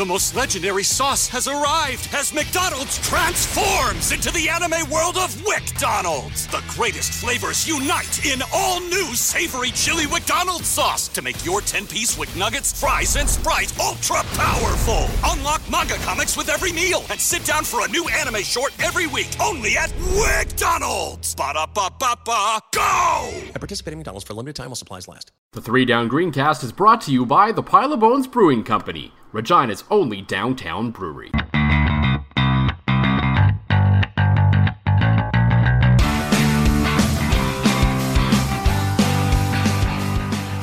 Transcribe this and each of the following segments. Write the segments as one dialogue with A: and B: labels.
A: The most legendary sauce has arrived as McDonald's transforms into the anime world of WickDonald's. The greatest flavors unite in all new savory chili McDonald's sauce to make your 10-piece Wick Nuggets, fries, and Sprite ultra powerful. Unlock manga comics with every meal and sit down for a new anime short every week only at WickDonald's. Ba-da-ba-ba-ba, go!
B: At participating McDonald's for a limited time while supplies last.
C: The Three Down Greencast is brought to you by the Pile of Bones Brewing Company, Regina's only downtown brewery.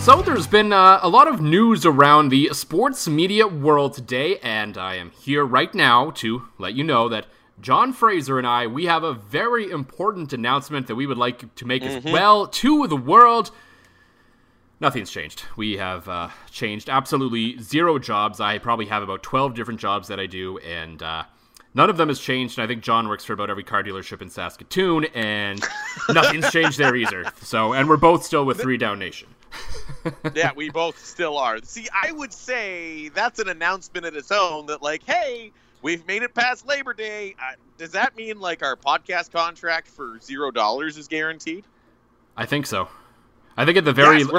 C: So there's been uh, a lot of news around the sports media world today, and I am here right now to let you know that John Fraser and I we have a very important announcement that we would like to make as well to the world. Nothing's changed. We have uh, changed absolutely zero jobs. I probably have about 12 different jobs that I do, and uh, none of them has changed. And I think John works for about every car dealership in Saskatoon, and nothing's changed there either. So, and we're both still with Three Down Nation.
D: yeah, we both still are. See, I would say that's an announcement in its own that, like, hey, we've made it past Labor Day. Uh, does that mean, like, our podcast contract for zero dollars is guaranteed?
C: I think so. I think at the very,
D: Yes,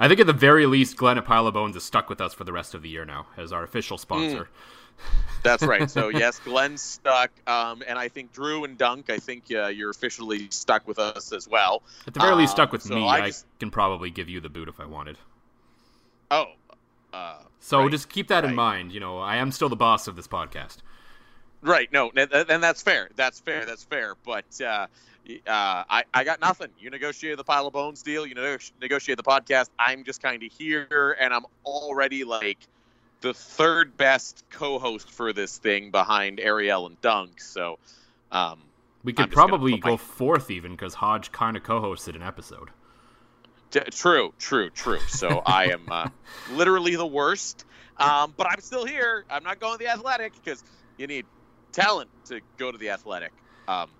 C: I think at the very least, Glenn at Pile of Bones is stuck with us for the rest of the year now as our official sponsor.
D: That's right. So, yes, Glenn's stuck. Um, and I think Drew and Dunk, I think uh, you're officially stuck with us as well.
C: At the very least,
D: Um,
C: stuck with
D: so
C: me.
D: I
C: I can probably give you the boot if I wanted.
D: Oh. Uh,
C: So
D: right,
C: just keep that in mind. You know, I am still the boss of this podcast.
D: Right. No, and and that's fair. That's fair. That's fair. But uh, uh, I, I got nothing. You negotiated the pile of bones deal. You nego- negotiated the podcast. I'm just kind of here, and I'm already like the third best co-host for this thing behind Ariel and Dunk. So, um,
C: We could probably
D: put my-
C: go fourth even because Hodge kind of co-hosted an episode.
D: t- true, true, true. So I am uh, literally the worst. Um, but I'm still here. I'm not going to the athletic because you need talent to go to the athletic. Um,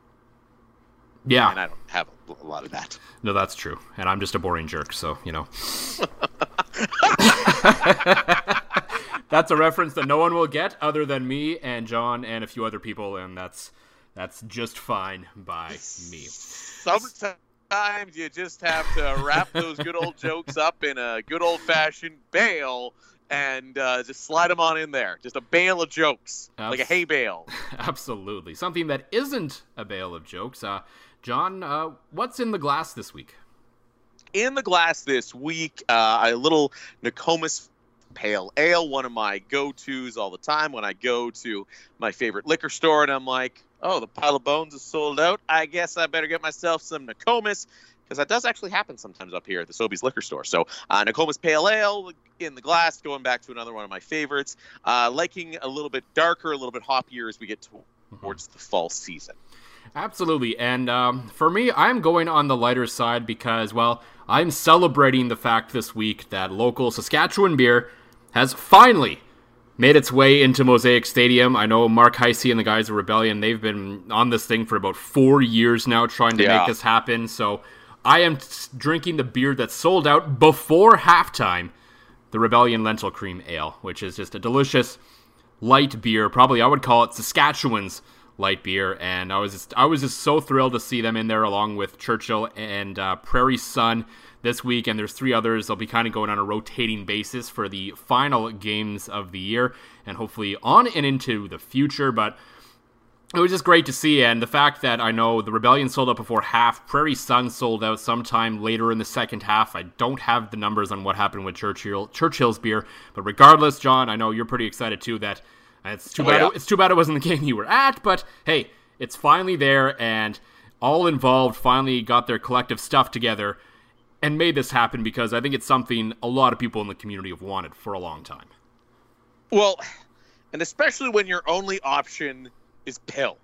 C: Yeah,
D: and I don't have a, lot of that.
C: no, that's true. And I'm just a boring jerk, so you know. that's a reference that no one will get other than me and John and a few other people, and that's that's just fine by me.
D: Sometimes you just have to wrap those good old jokes up in a good old fashioned bale and uh, just slide them on in there. Just a bale of jokes, like a hay bale.
C: Absolutely, something that isn't a bale of jokes. Uh, John, uh, what's in the glass this week?
D: In the glass this week, uh, a little Nokomis Pale Ale, one of my go tos all the time when I go to my favorite liquor store and I'm like, oh, the pile of bones is sold out. I guess I better get myself some Nokomis because that does actually happen sometimes up here at the Sobeys liquor store. So, uh, Nokomis Pale Ale in the glass, going back to another one of my favorites. Uh, liking a little bit darker, a little bit hoppier as we get towards the fall season.
C: Absolutely. And um, for me, I'm going on the lighter side because, well, I'm celebrating the fact this week that local Saskatchewan beer has finally made its way into Mosaic Stadium. I know Mark Heisey and the guys of Rebellion, they've been on this thing for about four years now trying to
D: Yeah.
C: make this happen. So I am t- drinking the beer that sold out before halftime, the Rebellion Lentil Cream Ale, which is just a delicious light beer. Probably I would call it Saskatchewan's light beer, and I was just, I was just so thrilled to see them in there along with Churchill and uh, Prairie Sun. this week, and there's three others. They'll be kind of going on a rotating basis for the final games of the year, and hopefully on and into the future. But it was just great to see, and the fact that I know the Rebellion sold out before half, Prairie Sun sold out sometime later in the second half. I don't have the numbers on what happened with Churchill Churchill's beer, but regardless, John, I know you're pretty excited too. That Uh, it's too
D: Oh,
C: bad.
D: yeah.
C: It, it's too bad it wasn't the game you were at, but hey, it's finally there, and all involved finally got their collective stuff together and made this happen because I think it's something a lot of people in the community have wanted for a long time.
D: Well, and especially when your only option is Pil.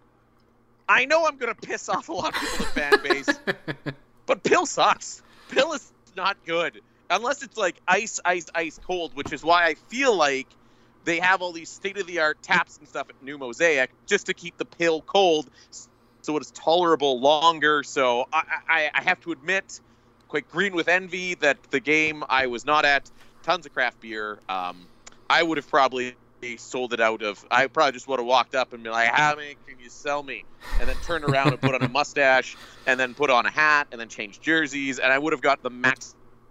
D: I know I'm going to piss off a lot of people in the fan base, but Pil sucks. Pil is not good unless it's like ice, ice, ice cold, which is why I feel like they have all these state of the art taps and stuff at New Mosaic just to keep the Pil cold, so it's tolerable longer. So I, I, I have to admit, quite green with envy that the game I was not at, tons of craft beer. Um, I would have probably sold it out of. I probably just would have walked up and been like, "How many can you sell me?" And then turned around and put on a mustache, and then put on a hat, and then changed jerseys, and I would have got the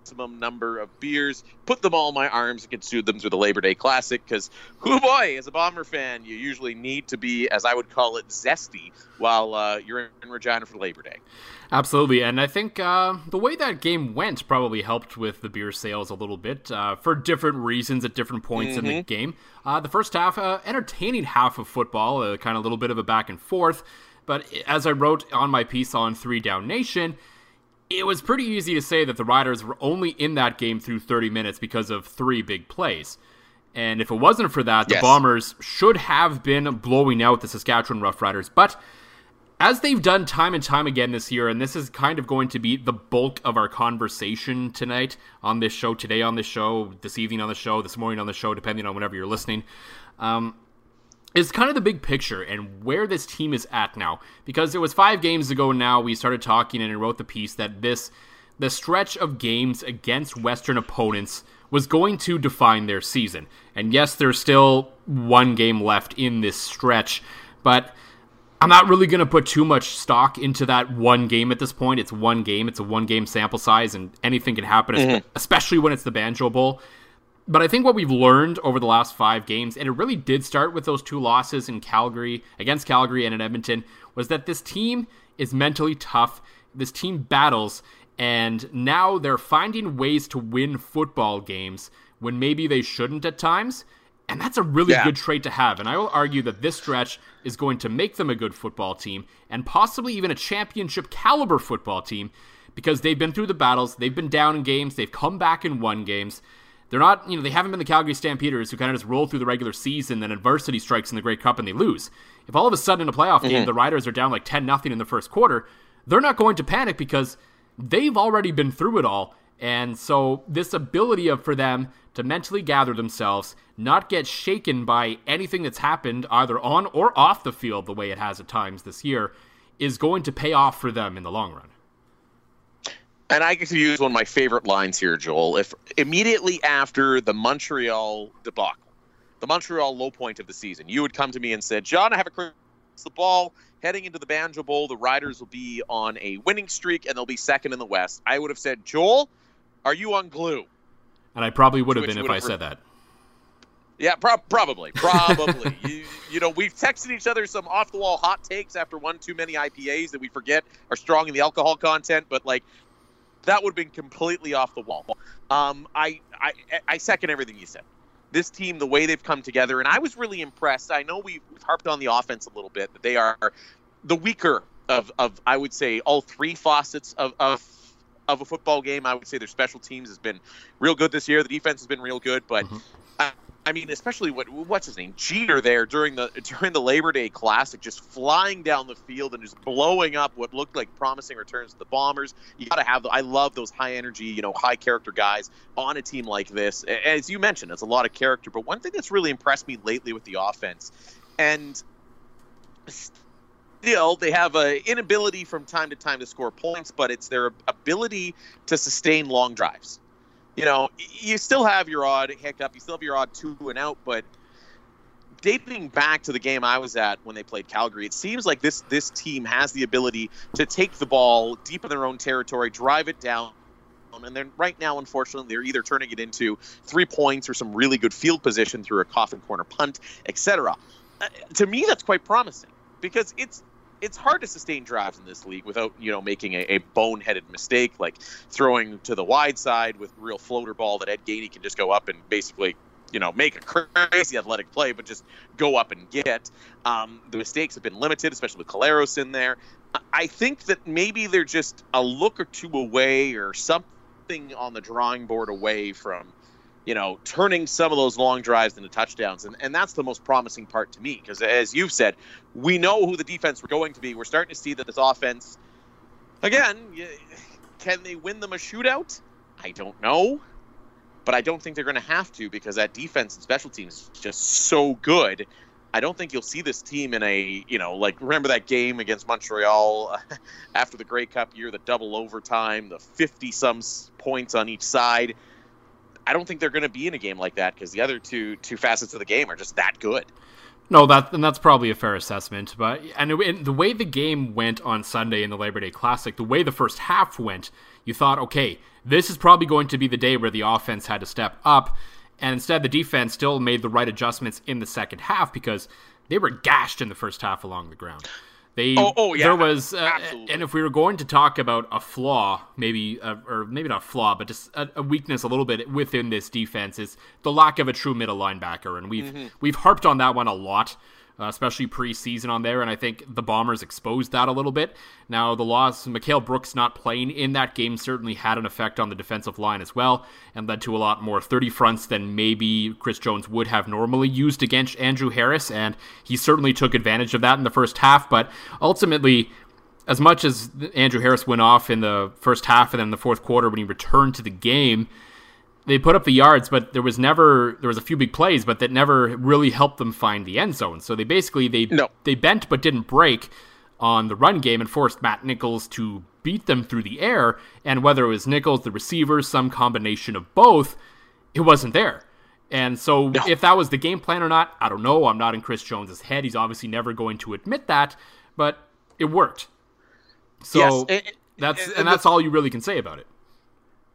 D: maximum number of beers, put them all in my arms, and consumed them through the Labor Day Classic. Because, who boy, as a Bomber fan, you usually need to be, as I would call it, zesty while uh, you're in Regina for Labor Day.
C: Absolutely, and I think uh, the way that game went probably helped with the beer sales a little bit uh, for different reasons at different points in the game. Uh, the first half, uh, entertaining half of football, uh, kind of a little bit of a back and forth. But as I wrote on my piece on Three Down Nation, it was pretty easy to say that the Riders were only in that game through 30 minutes because of three big plays. And if it wasn't for that, the
D: Yes.
C: Bombers should have been blowing out the Saskatchewan Roughriders. But as they've done time and time again this year, and this is kind of going to be the bulk of our conversation tonight on this show, today on this show, this evening on the show, this morning on the show, depending on whenever you're listening, um, is kind of the big picture and where this team is at now. Because it was five games ago now we started talking and I wrote the piece that this the stretch of games against Western opponents was going to define their season. And yes, there's still one game left in this stretch, but I'm not really going to put too much stock into that one game at this point. It's one game, it's a one game sample size, and anything can happen, mm-hmm. especially when it's the Banjo Bowl. But I think what we've learned over the last five games, and it really did start with those two losses in Calgary, against Calgary and in Edmonton, was that this team is mentally tough. This team battles, and now they're finding ways to win football games when maybe they shouldn't at times. And that's a really
D: Yeah.
C: good trait to have. And I will argue that this stretch is going to make them a good football team and possibly even a championship caliber football team because they've been through the battles, they've been down in games, they've come back and won games. They're not, you know, they haven't been the Calgary Stampeders who kind of just roll through the regular season, then adversity strikes in the Grey Cup and they lose. If all of a sudden in a playoff game mm-hmm. the Riders are down like 10 nothing in the first quarter, they're not going to panic because they've already been through it all. And so this ability of for them to mentally gather themselves, not get shaken by anything that's happened either on or off the field the way it has at times this year, is going to pay off for them in the long run.
D: And I get to use one of my favorite lines here, Joel. If immediately after the Montreal debacle, the Montreal low point of the season, you would come to me and said, "John, I have a crystal ball. Heading into the Banjo Bowl, the Riders will be on a winning streak and they'll be second in the West." I would have said, "Joel, are you on glue?"
C: And I probably would have been if I said that.
D: Yeah, pro- probably, probably. you, you know, we've texted each other some off the wall hot takes after one too many IPAs that we forget are strong in the alcohol content, but like that would have been completely off the wall. Um, I, I I second everything you said. This team, the way they've come together, and I was really impressed. I know we've, harped on the offense a little bit, but they are the weaker of, of I would say all three faucets of, of of a football game. I would say their special teams has been real good this year. The defense has been real good, but I, I mean, especially what what's his name Jeter there during the during the Labor Day Classic, just flying down the field and just blowing up what looked like promising returns to the Bombers. You got to have. I love those high energy, you know, high character guys on a team like this. As you mentioned, it's a lot of character. But one thing that's really impressed me lately with the offense, and still they have a inability from time to time to score points, but it's their ability to sustain long drives. You know, you still have your odd hiccup, you still have your odd two and out, but dating back to the game I was at when they played Calgary, it seems like this this team has the ability to take the ball deep in their own territory, drive it down, And then right now, unfortunately, they're either turning it into three points or some really good field position through a coffin corner punt, etc. Uh, to me, that's quite promising because it's it's hard to sustain drives in this league without you know making a, a, boneheaded mistake like throwing to the wide side with real floater ball that Ed Gainey can just go up and basically you know make a crazy athletic play, but just go up and get. Um, the mistakes have been limited, especially with Collaros in there. I think that maybe they're just a look or two away or something on the drawing board away from you know, turning some of those long drives into touchdowns. And, and that's the most promising part to me because, as you've said, we know who the defense we're going to be. We're starting to see that this offense, again, can they win them a shootout? I don't know. But I don't think they're going to have to because that defense and special teams is just so good. I don't think you'll see this team in a, you know, like remember that game against Montreal after the Grey Cup year, the double overtime, the 50 some points on each side I don't think they're going to be in a game like that because the other two two facets of the game are just that good.
C: No, that and that's probably a fair assessment. But and, it, the way the game went on Sunday in the Labor Day Classic, the way the first half went, you thought, okay, this is probably going to be the day where the offense had to step up, and instead the defense still made the right adjustments in the second half because they were gashed in the first half along the ground. They,
D: oh, oh yeah,
C: there was, uh, and if we were going to talk about a flaw, maybe, uh, or maybe not a flaw, but just a, a, weakness a little bit within this defense is the lack of a true middle linebacker, and we've mm-hmm. we've harped on that one a lot uh, especially preseason on there, and I think the Bombers exposed that a little bit. Now, the loss, Mikael Brooks not playing in that game certainly had an effect on the defensive line as well, and led to a lot more 30 fronts than maybe Chris Jones would have normally used against Andrew Harris, and he certainly took advantage of that in the first half, but ultimately, as much as Andrew Harris went off in the first half and then the fourth quarter when he returned to the game, they put up the yards, but there was never there was a few big plays, but that never really helped them find the end zone. So they basically they
D: no.
C: they bent but didn't break on the run game and forced Matt Nichols to beat them through the air. And whether it was Nichols, the receivers, some combination of both, it wasn't there. And so no. if that was the game plan or not, I don't know. I'm not in Chris Jones's head. He's obviously never going to admit that, but it worked. So yes, it, that's and that's all you really can say about it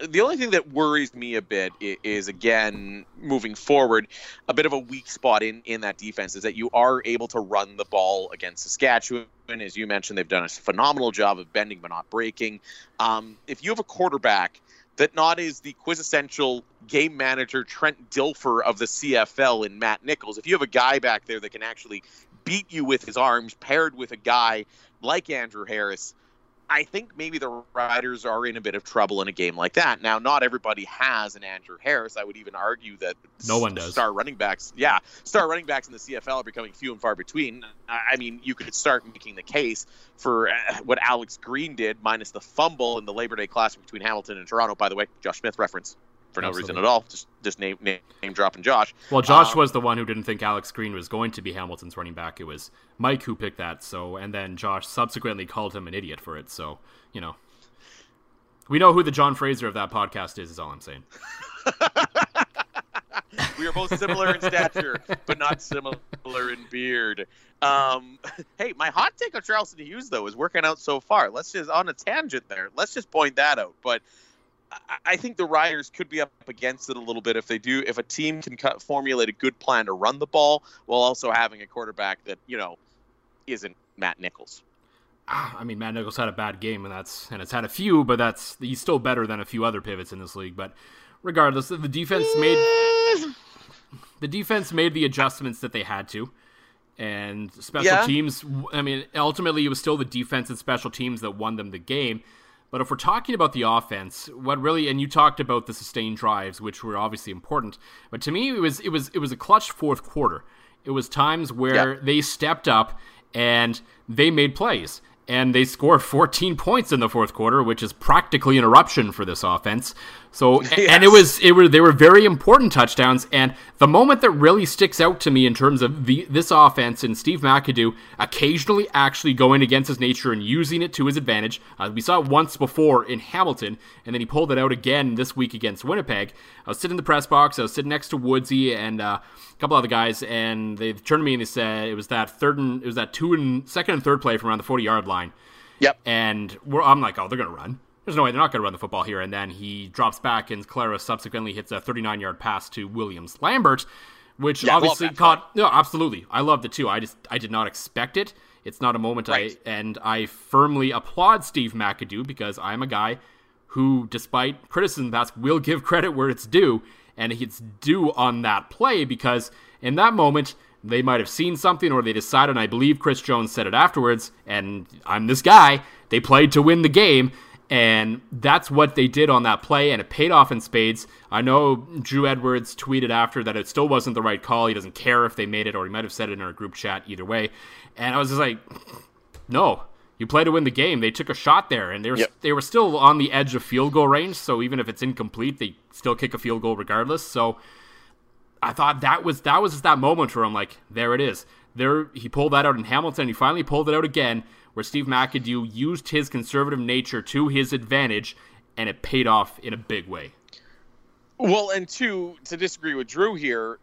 D: the only thing that worries me a bit is again moving forward a bit of a weak spot in in that defense is that you are able to run the ball against Saskatchewan. As you mentioned they've done a phenomenal job of bending but not breaking. Um, if you have a quarterback that not is the quintessential game manager Trent Dilfer of the CFL in Matt Nichols if you have a guy back there that can actually beat you with his arms paired with a guy like Andrew Harris I think maybe the Riders are in a bit of trouble in a game like that. Now, not everybody has an Andrew Harris. I would even argue that
C: no one does.
D: Star running backs, yeah, star running backs in the CFL are becoming few and far between. I mean, you could start making the case for uh, what Alex Green did, minus the fumble in the Labor Day Classic between Hamilton and Toronto. By the way, Josh Smith reference for no Absolutely. reason at all. Just just name, name, name dropping Josh.
C: Well, Josh um, was the one who didn't think Alex Green was going to be Hamilton's running back. It was Mike who picked that. So, and then Josh subsequently called him an idiot for it. So, you know, we know who the John Fraser of that podcast is. Is all I'm saying.
D: we are both similar in stature, but not similar in beard. Um, hey, my hot take on Charleston Hughes though is working out so far. Let's just on a tangent there. Let's just point that out. But I think the Riders could be up against it a little bit if they do. If a team can cut, formulate a good plan to run the ball while also having a quarterback that you know isn't Matt Nichols.
C: Ah, I mean, Matt Nichols had a bad game, and that's and it's had a few, but that's he's still better than a few other pivots in this league. But regardless, the defense made the defense made the adjustments that they had to, and special yeah. teams. I mean, ultimately, it was still the defense and special teams that won them the game. But if we're talking about the offense, what really and you talked about the sustained drives, which were obviously important, but to me it was it was it was a clutch fourth quarter. It was times where yep. they stepped up and they made plays and they score 14 points in the fourth quarter, which is practically an eruption for this offense. So, yes. and it was it were they were very important touchdowns. And the moment that really sticks out to me in terms of the this offense and Steve McAdoo occasionally actually going against his nature and using it to his advantage. Uh, we saw it once before in Hamilton, and then he pulled it out again this week against Winnipeg. I was sitting in the press box. I was sitting next to Woodsy and uh, a couple other guys, and they turned to me and they said it was that third and it was that two and second and third play from around the 40 yard line.
D: Yep.
C: And I'm like, oh, they're gonna run there's no way they're not going to run the football here. And then he drops back, and Clara subsequently hits a 39 yard pass to Williams Lambert, which
D: Yeah,
C: obviously caught. No, absolutely, I loved it too. I just I did not expect it. It's not a moment
D: Right.
C: I and I firmly applaud Steve McAdoo because I'm a guy who, despite criticism, that's will give credit where it's due, and it's due on that play because in that moment they might have seen something or they decided. And I believe Chris Jones said it afterwards, and I'm this guy. They played to win the game. And that's what they did on that play, and it paid off in spades. I know Drew Edwards tweeted after that it still wasn't the right call. He doesn't care if they made it, or he might have said it in our group chat either way. And I was just like, no, you play to win the game. They took a shot there, and they were
D: Yep.
C: they were still on the edge of field goal range. So even if it's incomplete, they still kick a field goal regardless. So I thought that was that was just that moment where I'm like, there it is. There he pulled that out in Hamilton. He finally pulled it out again, where Steve McAdoo used his conservative nature to his advantage, and it paid off in a big way.
D: Well, and two, to disagree with Drew here,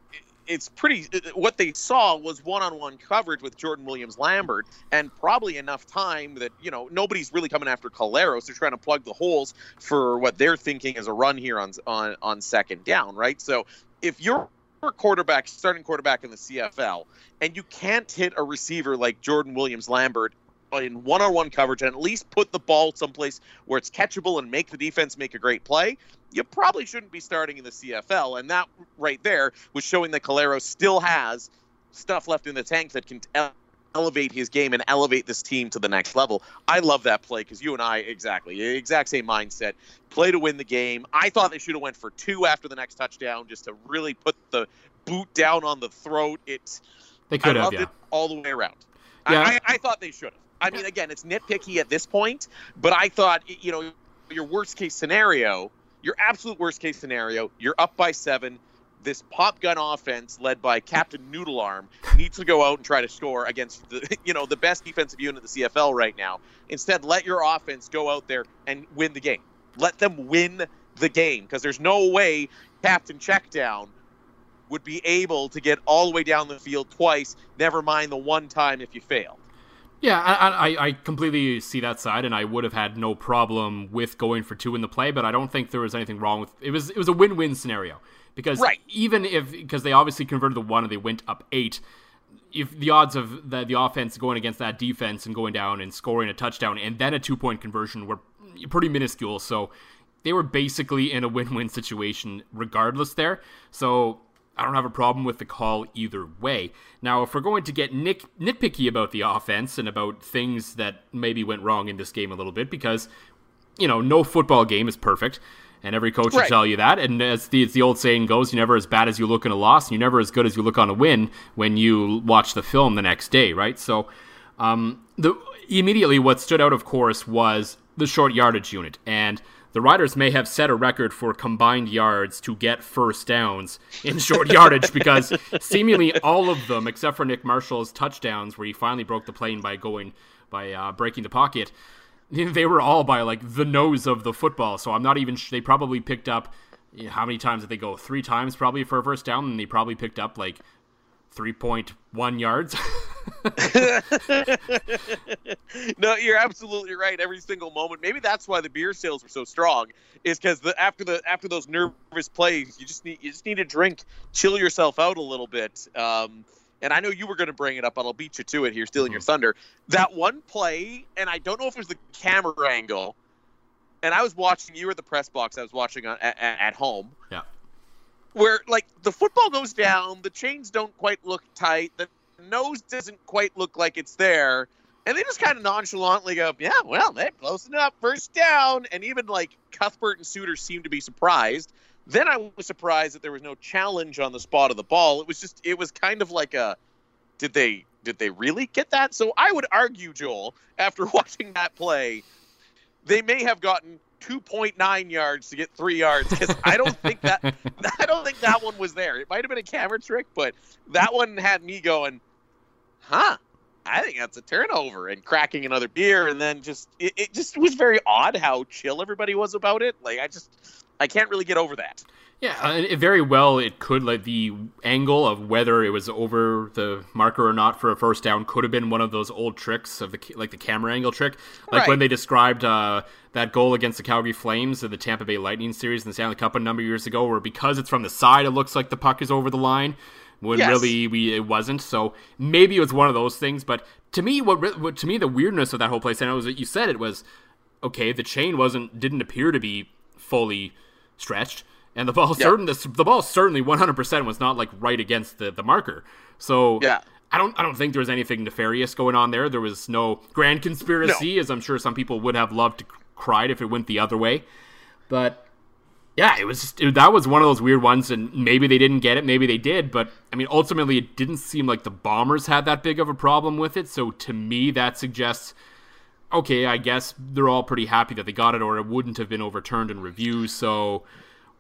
D: it's pretty. What they saw was one-on-one coverage with Jordan Williams Lambert, and probably enough time that you know nobody's really coming after Collaros. They're trying to plug the holes for what they're thinking is a run here on on on second down, right? So if you're quarterback, starting quarterback in the CFL, and you can't hit a receiver like Jordan Williams Lambert in one-on-one coverage and at least put the ball someplace where it's catchable and make the defense make a great play, you probably shouldn't be starting in the CFL. And that right there was showing that Calero still has stuff left in the tank that can elevate his game and elevate this team to the next level. I love that play because you and I exactly exact same mindset. Play to win the game. I thought they should have went for two after the next touchdown just to really put the boot down on the throat. It
C: They
D: I
C: could have,
D: loved
C: yeah.
D: it all the way around.
C: Yeah.
D: I, I, I thought they should have. I mean, again, it's nitpicky at this point, but I thought, you know, your worst case scenario, your absolute worst case scenario, you're up by seven. This pop gun offense, led by Captain Noodle Arm, needs to go out and try to score against the, you know, the best defensive unit in the CFL right now. Instead, let your offense go out there and win the game. Let them win the game because there's no way Captain Checkdown would be able to get all the way down the field twice. Never mind the one time if you failed.
C: Yeah, I, I, I completely see that side, and I would have had no problem with going for two in the play, but I don't think there was anything wrong with it. Was it was a win-win scenario because
D: Right.
C: even if because they obviously converted the one and they went up eight, if the odds of the the offense going against that defense and going down and scoring a touchdown and then a two point conversion were pretty minuscule, so they were basically in a win-win situation regardless there. So I don't have a problem with the call either way. Now, if we're going to get nick, nitpicky about the offense and about things that maybe went wrong in this game a little bit, because you know no football game is perfect, and every coach will tell you that. And as the, as the old saying goes, you're never as bad as you look in a loss, and you're never as good as you look on a win when you watch the film the next day, right? So, um, the immediately what stood out, of course, was the short yardage unit, and the Riders may have set a record for combined yards to get first downs in short yardage because seemingly all of them, except for Nick Marshall's touchdowns, where he finally broke the plane by going by uh, breaking the pocket, they were all by like the nose of the football. So I'm not even. Sh- they probably picked up. you know, how many times did they go? Three times probably for a first down, and they probably picked up like 3.1 yards.
D: no, you're absolutely right. Every single moment. Maybe that's why the beer sales were so strong. Is because the after the after those nervous plays, you just need you just need a drink, chill yourself out a little bit. Um, and I know you were going to bring it up, but I'll beat you to it here, stealing your mm-hmm. thunder. That one play, and I don't know if it was the camera angle. And I was watching. You were at the press box. I was watching on, at, at home
C: yeah.
D: where like the football goes down, the chains don't quite look tight, the nose doesn't quite look like it's there, and they just kind of nonchalantly go, "Yeah, well, they're close enough, first down." And even like Cuthbert and Suitor seem to be surprised. Then I was surprised that there was no challenge on the spot of the ball. It was just, it was kind of like a, did they, did they really get that? So I would argue, Joel, after watching that play, they may have gotten 2.9 yards to get three yards because I don't think that I don't think that one was there. It might have been a camera trick, but that one had me going, huh? I think that's a turnover and cracking another beer, and then just it, it just was very odd how chill everybody was about it. Like I just I can't really get over that.
C: Yeah, it very well it could like the angle of whether it was over the marker or not for a first down could have been one of those old tricks of the like the camera angle trick, like
D: Right.
C: when they described uh, that goal against the Calgary Flames in the Tampa Bay Lightning series in the Stanley Cup a number of years ago, where because it's from the side, it looks like the puck is over the line when
D: Yes.
C: really we it wasn't. So maybe it was one of those things. But to me, what, what to me the weirdness of that whole place, and it was that you said it was okay. The chain wasn't didn't appear to be fully stretched, and the ball certain the, the ball certainly 100 percent was not like right against the the marker. So
D: Yeah.
C: I don't I don't think there was anything nefarious going on there. There was no grand conspiracy, as I'm sure some people would have loved to cried if it went the other way. But yeah, it was just, it, that was one of those weird ones, and maybe they didn't get it, maybe they did, but I mean, ultimately, it didn't seem like the Bombers had that big of a problem with it. So to me, that suggests, okay, I guess they're all pretty happy that they got it, or it wouldn't have been overturned in review. So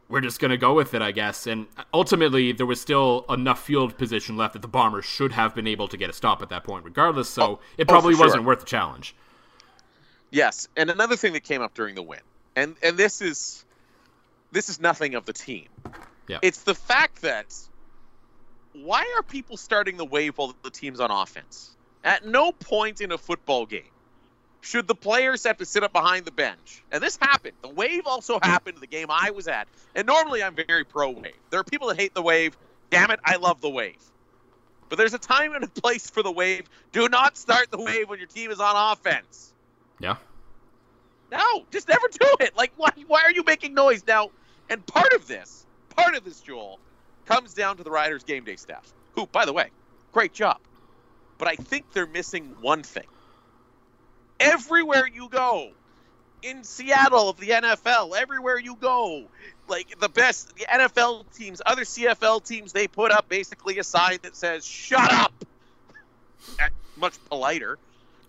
C: we're just gonna go with it, I guess. And ultimately, there was still enough field position left that the Bombers should have been able to get a stop at that point, regardless. So
D: Oh,
C: it
D: oh,
C: probably
D: sure.
C: wasn't worth the challenge.
D: Yes, and another thing that came up during the win, and and this is this is nothing of the team.
C: Yeah.
D: It's the fact that why are people starting the wave while the team's on offense? At no point in a football game should the players have to sit up behind the bench. And this happened. The wave also happened in the game I was at. And normally I'm very pro wave. There are people that hate the wave. Damn it, I love the wave. But there's a time and a place for the wave. Do not start the wave when your team is on offense.
C: Yeah.
D: No, just never do it. Like, why, why are you making noise now? And part of this, part of this, Joel, comes down to the Riders game day staff, who, by the way, great job. But I think they're missing one thing. Everywhere you go, in Seattle of the NFL, everywhere you go, like the best the NFL teams, other CFL teams, they put up basically a sign that says "Shut up." Much politer.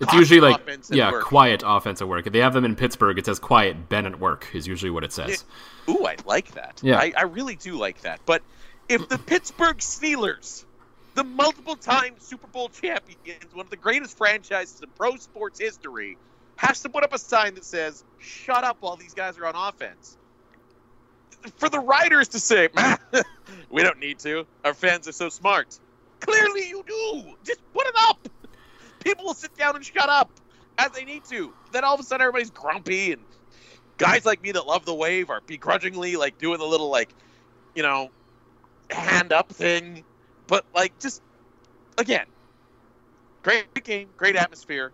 C: It's usually like yeah,
D: work.
C: quiet offensive work. If they have them in Pittsburgh, it says quiet Ben at work is usually what it says.
D: Ooh, I like that.
C: Yeah.
D: I, I really do like that. But if the Pittsburgh Steelers, the multiple time Super Bowl champions, one of the greatest franchises in pro sports history, has to put up a sign that says, shut up while these guys are on offense. For the writers to say, we don't need to. Our fans are so smart. Clearly you do. Just put it up. People will sit down and shut up as they need to. Then all of a sudden everybody's grumpy and guys like me that love the wave are begrudgingly like doing the little like you know hand up thing but like just again great game great atmosphere.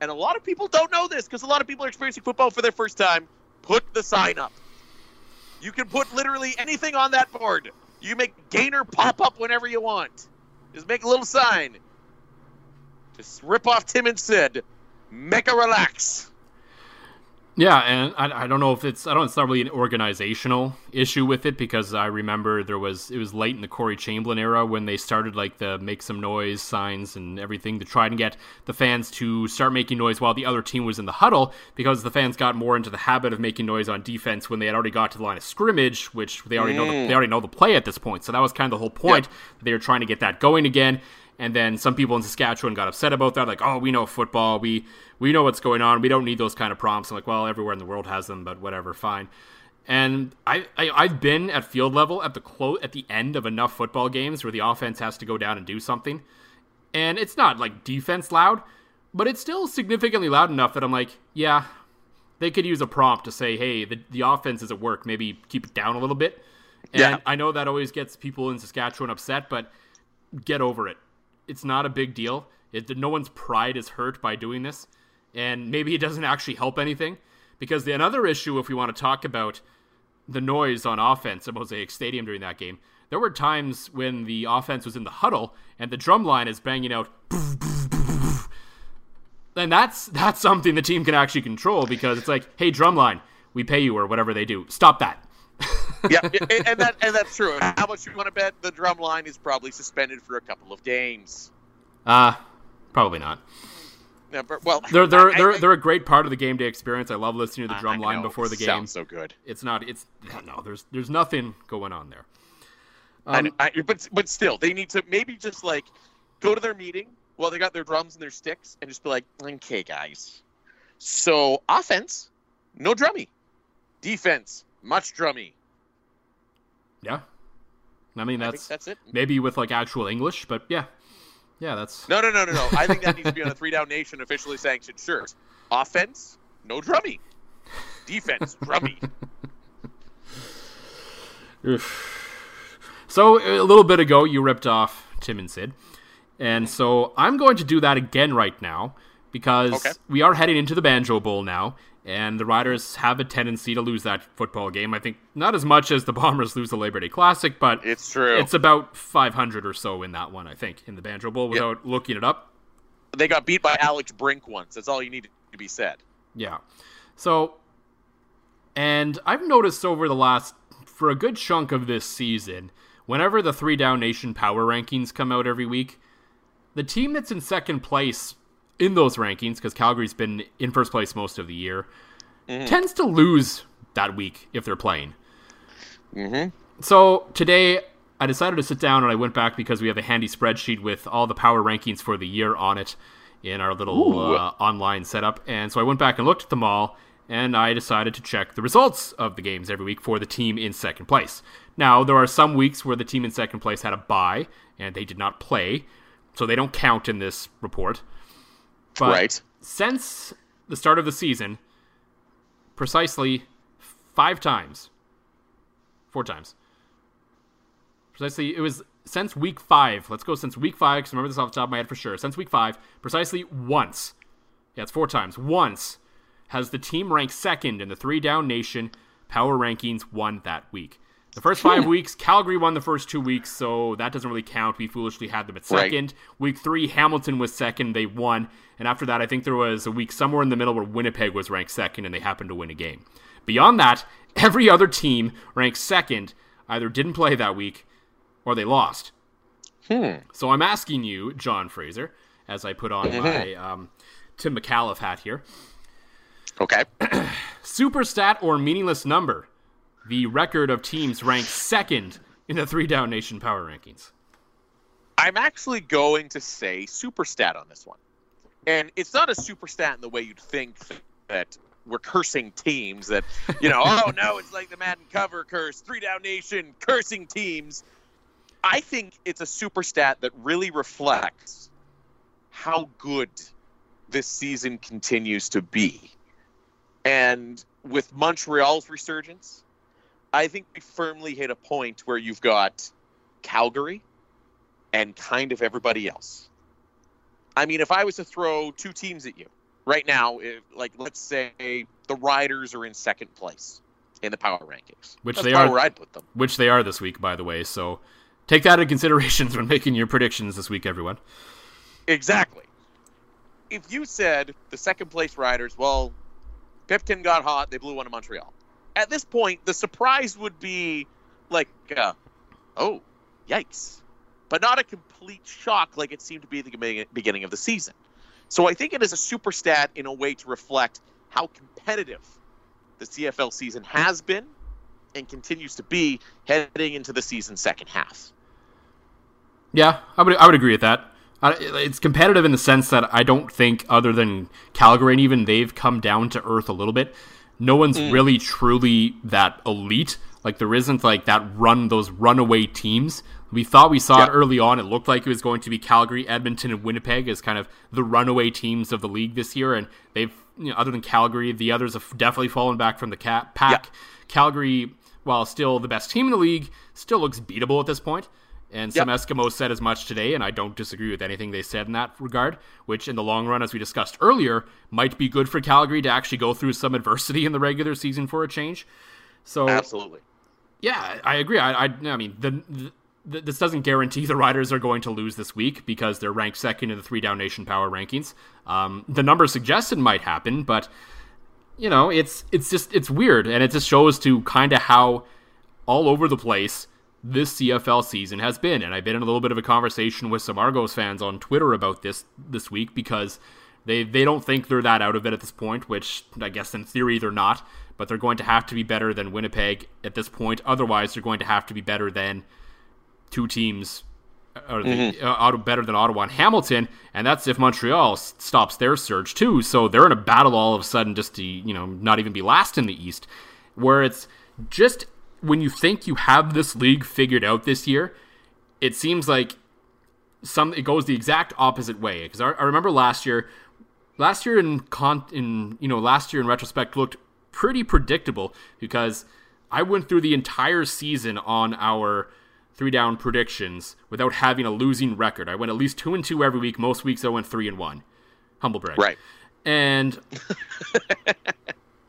D: And a lot of people don't know this because a lot of people are experiencing football for their first time. Put the sign up. You can put literally anything on that board. You make gainer pop up whenever you want. Just make a little sign. Just rip off tim and sid. Make a relax
C: Yeah, and I, I don't know if it's I don't it's not really an organizational issue with it because I remember there was it was late in the Corey Chamberlain era when they started like the make some noise signs and everything to try and get the fans to start making noise while the other team was in the huddle because the fans got more into the habit of making noise on defense when they had already got to the line of scrimmage, which they already know the, they mm. already know the play at this point. So that was kind of the whole point. They were trying to get that going again. And then some people in Saskatchewan got upset about that, like, "Oh, we know football. We we know what's going on. We don't need those kind of prompts." I'm like, "Well, everywhere in the world has them, but whatever, fine." And I, I I've been at field level at the clo- at the end of enough football games where the offense has to go down and do something, and it's not like defense loud, but it's still significantly loud enough that I'm like, yeah, they could use a prompt to say, "Hey, the the offense is at work. Maybe keep it down a little bit." And
D: Yeah.
C: I know that always gets people in Saskatchewan upset, but get over it. It's not a big deal. It, no one's pride is hurt by doing this, and maybe it doesn't actually help anything. Because the another issue, if we want to talk about the noise on offense at Mosaic Stadium during that game, there were times when the offense was in the huddle and the drum line is banging out. And that's that's something the team can actually control because it's like, hey, drumline, we pay you or whatever they do. Stop that.
D: yeah, and, and that and that's true. How much you want to bet the drum line is probably suspended for a couple of games?
C: Uh probably not.
D: Yeah, but- well,
C: They're they're
D: I-
C: they're,
D: I-
C: they're a great part of the game day experience. I love listening to the
D: I
C: drum line
D: know,
C: before the game.
D: Sounds so good.
C: It's not. It's no. There's there's nothing going on there. Um,
D: I, but but still, they need to maybe just like go to their meeting while they got their drums and their sticks, and just be like, okay, guys. So offense, no drummy. Defense, much drummy.
C: Yeah. I mean,
D: I
C: that's,
D: think that's it.
C: maybe with like actual English, but yeah. Yeah, that's.
D: No, no, no, no, no. I think that needs to be on a three down nation officially sanctioned shirt. Offense, no drummy. Defense, drummy.
C: So a little bit ago, you ripped off Tim and Sid, and so I'm going to do that again right now because
D: Okay.
C: we are heading into the Banjo Bowl now, and the Riders have a tendency to lose that football game. I think not as much as the Bombers lose the Labor Day Classic, but
D: It's true.
C: It's about 500 or so in that one, I think, in the Banjo Bowl without looking it up.
D: They got beat by Alex Brink once. That's all you need to be said.
C: Yeah. So, and I've noticed over the last, for a good chunk of this season, whenever the three down nation power rankings come out every week, the team that's in second place in those rankings, because Calgary's been in first place most of the year, tends to lose that week if they're playing.
D: Mm-hmm.
C: So today I decided to sit down and I went back because we have a handy spreadsheet with all the power rankings for the year on it in our little uh, online setup. And so I went back and looked at them all and I decided to check the results of the games every week for the team in second place. Now, there are some weeks where the team in second place had a bye and they did not play, so they don't count in this report. But
D: Right.
C: since the start of the season, precisely five times, four times, precisely, it was since week five. Let's go since week five, because I remember this off the top of my head for sure. Since week five, precisely once, yeah, it's four times, once has the team ranked second in the three down nation power rankings won that week. The first five weeks, Calgary won the first two weeks, so that doesn't really count. We foolishly had them at
D: Right.
C: second. Week three, Hamilton was second. They won. And after that, I think there was a week somewhere in the middle where Winnipeg was ranked second and they happened to win a game. Beyond that, every other team ranked second either didn't play that week or they lost.
D: Hmm.
C: So I'm asking you, John Fraser, as I put on my um, Tim Micallef hat here,
D: Okay.
C: super stat or meaningless number, the record of teams ranked second in the three down nation power rankings.
D: I'm actually going to say super stat on this one. And it's not a super stat in the way you'd think that we're cursing teams that, you know, oh no, it's like the Madden cover curse, three down nation, cursing teams. I think it's a super stat that really reflects how good this season continues to be. And with Montreal's resurgence, I think we firmly hit a point where you've got Calgary, and kind of everybody else. I mean, if I was to throw two teams at you right now, if, like let's say the Riders are in second place in the power rankings,
C: Which
D: That's
C: they are-
D: where I'd put them.
C: Which they are this week, by the way. So take that into considerations when making your predictions this week, everyone.
D: Exactly. If you said the second place Riders, well, Pipkin got hot, they blew one to Montreal. At this point, the surprise would be like, uh, oh, yikes. But not a complete shock like it seemed to be at the beginning- of the season. So I think it is a super stat in a way to reflect how competitive the CFL season has been and continues to be heading into the season's second half.
C: Yeah, I would I would agree with that. It's competitive in the sense that I don't think, other than Calgary, and even they've come down to earth a little bit. No one's hmm. really truly that elite. Like there isn't like that run those runaway teams. We thought we saw it early on. It looked like it was going to be Calgary, Edmonton, and Winnipeg as kind of the runaway teams of the league this year. And they've, you know, other than Calgary, the others have definitely fallen back from the cat pack. Calgary, while still the best team in the league, still looks beatable at this point. And some
D: Yep.
C: Eskimos said as much today, and I don't disagree with anything they said in that regard, which in the long run, as we discussed earlier, might be good for Calgary to actually go through some adversity in the regular season for a change. So,
D: Absolutely.
C: yeah, I agree. I, I, I mean, the, the, this doesn't guarantee the Riders are going to lose this week because they're ranked second in the three down nation power rankings. Um, the number suggested might happen, but you know, it's it's just it's weird, and it just shows to kind of how all over the place this CFL season has been. And I've been in a little bit of a conversation with some Argos fans on Twitter about this this week because they they don't think they're that out of it at this point, which I guess in theory they're not. But they're going to have to be better than Winnipeg at this point. Otherwise, they're going to have to be better than two teams or the, uh, better than Ottawa and Hamilton, and that's if Montreal s- stops their surge too. So they're in a battle all of a sudden just to you know not even be last in the East, where it's just when you think you have this league figured out this year, it seems like some it goes the exact opposite way. Because I, I remember last year, last year in con in you know last year in retrospect looked pretty predictable because I went through the entire season on our three down predictions without having a losing record. I went at least two and two every week. Most weeks I went three and one. Humble brag.
D: Right.
C: And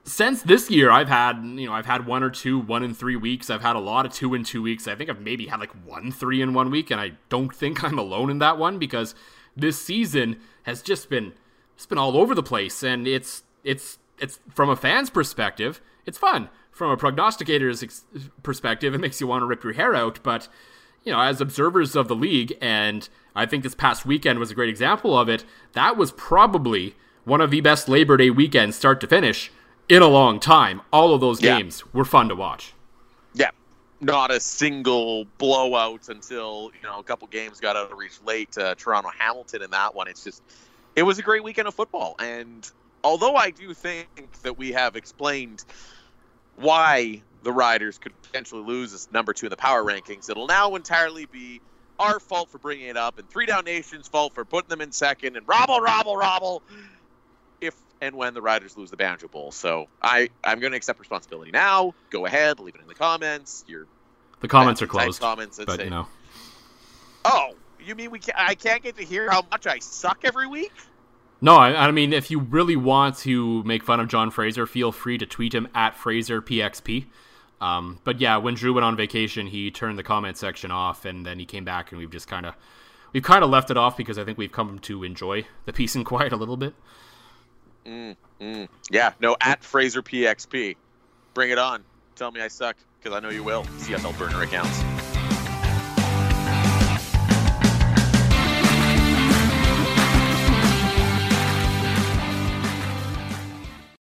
C: since this year, I've had you know I've had one or two one in three weeks. I've had a lot of two in two weeks. I think I've maybe had like one three in one week, and I don't think I'm alone in that one because this season has just been it's been all over the place, and it's it's it's from a fan's perspective, it's fun. From a prognosticator's ex- perspective, it makes you want to rip your hair out, but you know, as observers of the league, and I think this past weekend was a great example of it, that was probably one of the best Labor Day weekends, start to finish, in a long time. All of those
D: Yeah.
C: games were fun to watch.
D: Yeah. Not a single blowout until, you know, a couple games got out of reach late. Uh, Toronto Hamilton in that one. It's just, it was a great weekend of football. And although I do think that we have explained why the Riders could potentially lose as number two in the power rankings, it'll now entirely be our fault for bringing it up and Three Down Nation's fault for putting them in second and robble, robble, robble and when the Riders lose the Banjo Bowl. So I, I'm going to accept responsibility now. Go ahead, leave it in the comments. Your
C: The comments are closed,
D: Comments
C: but
D: say,
C: you know.
D: Oh, you mean we can I can't get to hear how much I suck every week?
C: No, I, I mean, if you really want to make fun of John Fraser, feel free to tweet him at FraserPXP. Um, but yeah, when Drew went on vacation, he turned the comment section off, and then he came back, and we've just kind of we've kind of left it off because I think we've come to enjoy the peace and quiet a little bit. Mm, mm.
D: Yeah, no, at Fraser PXP. Bring it on. Tell me I suck, because I know you will. CFL burner accounts.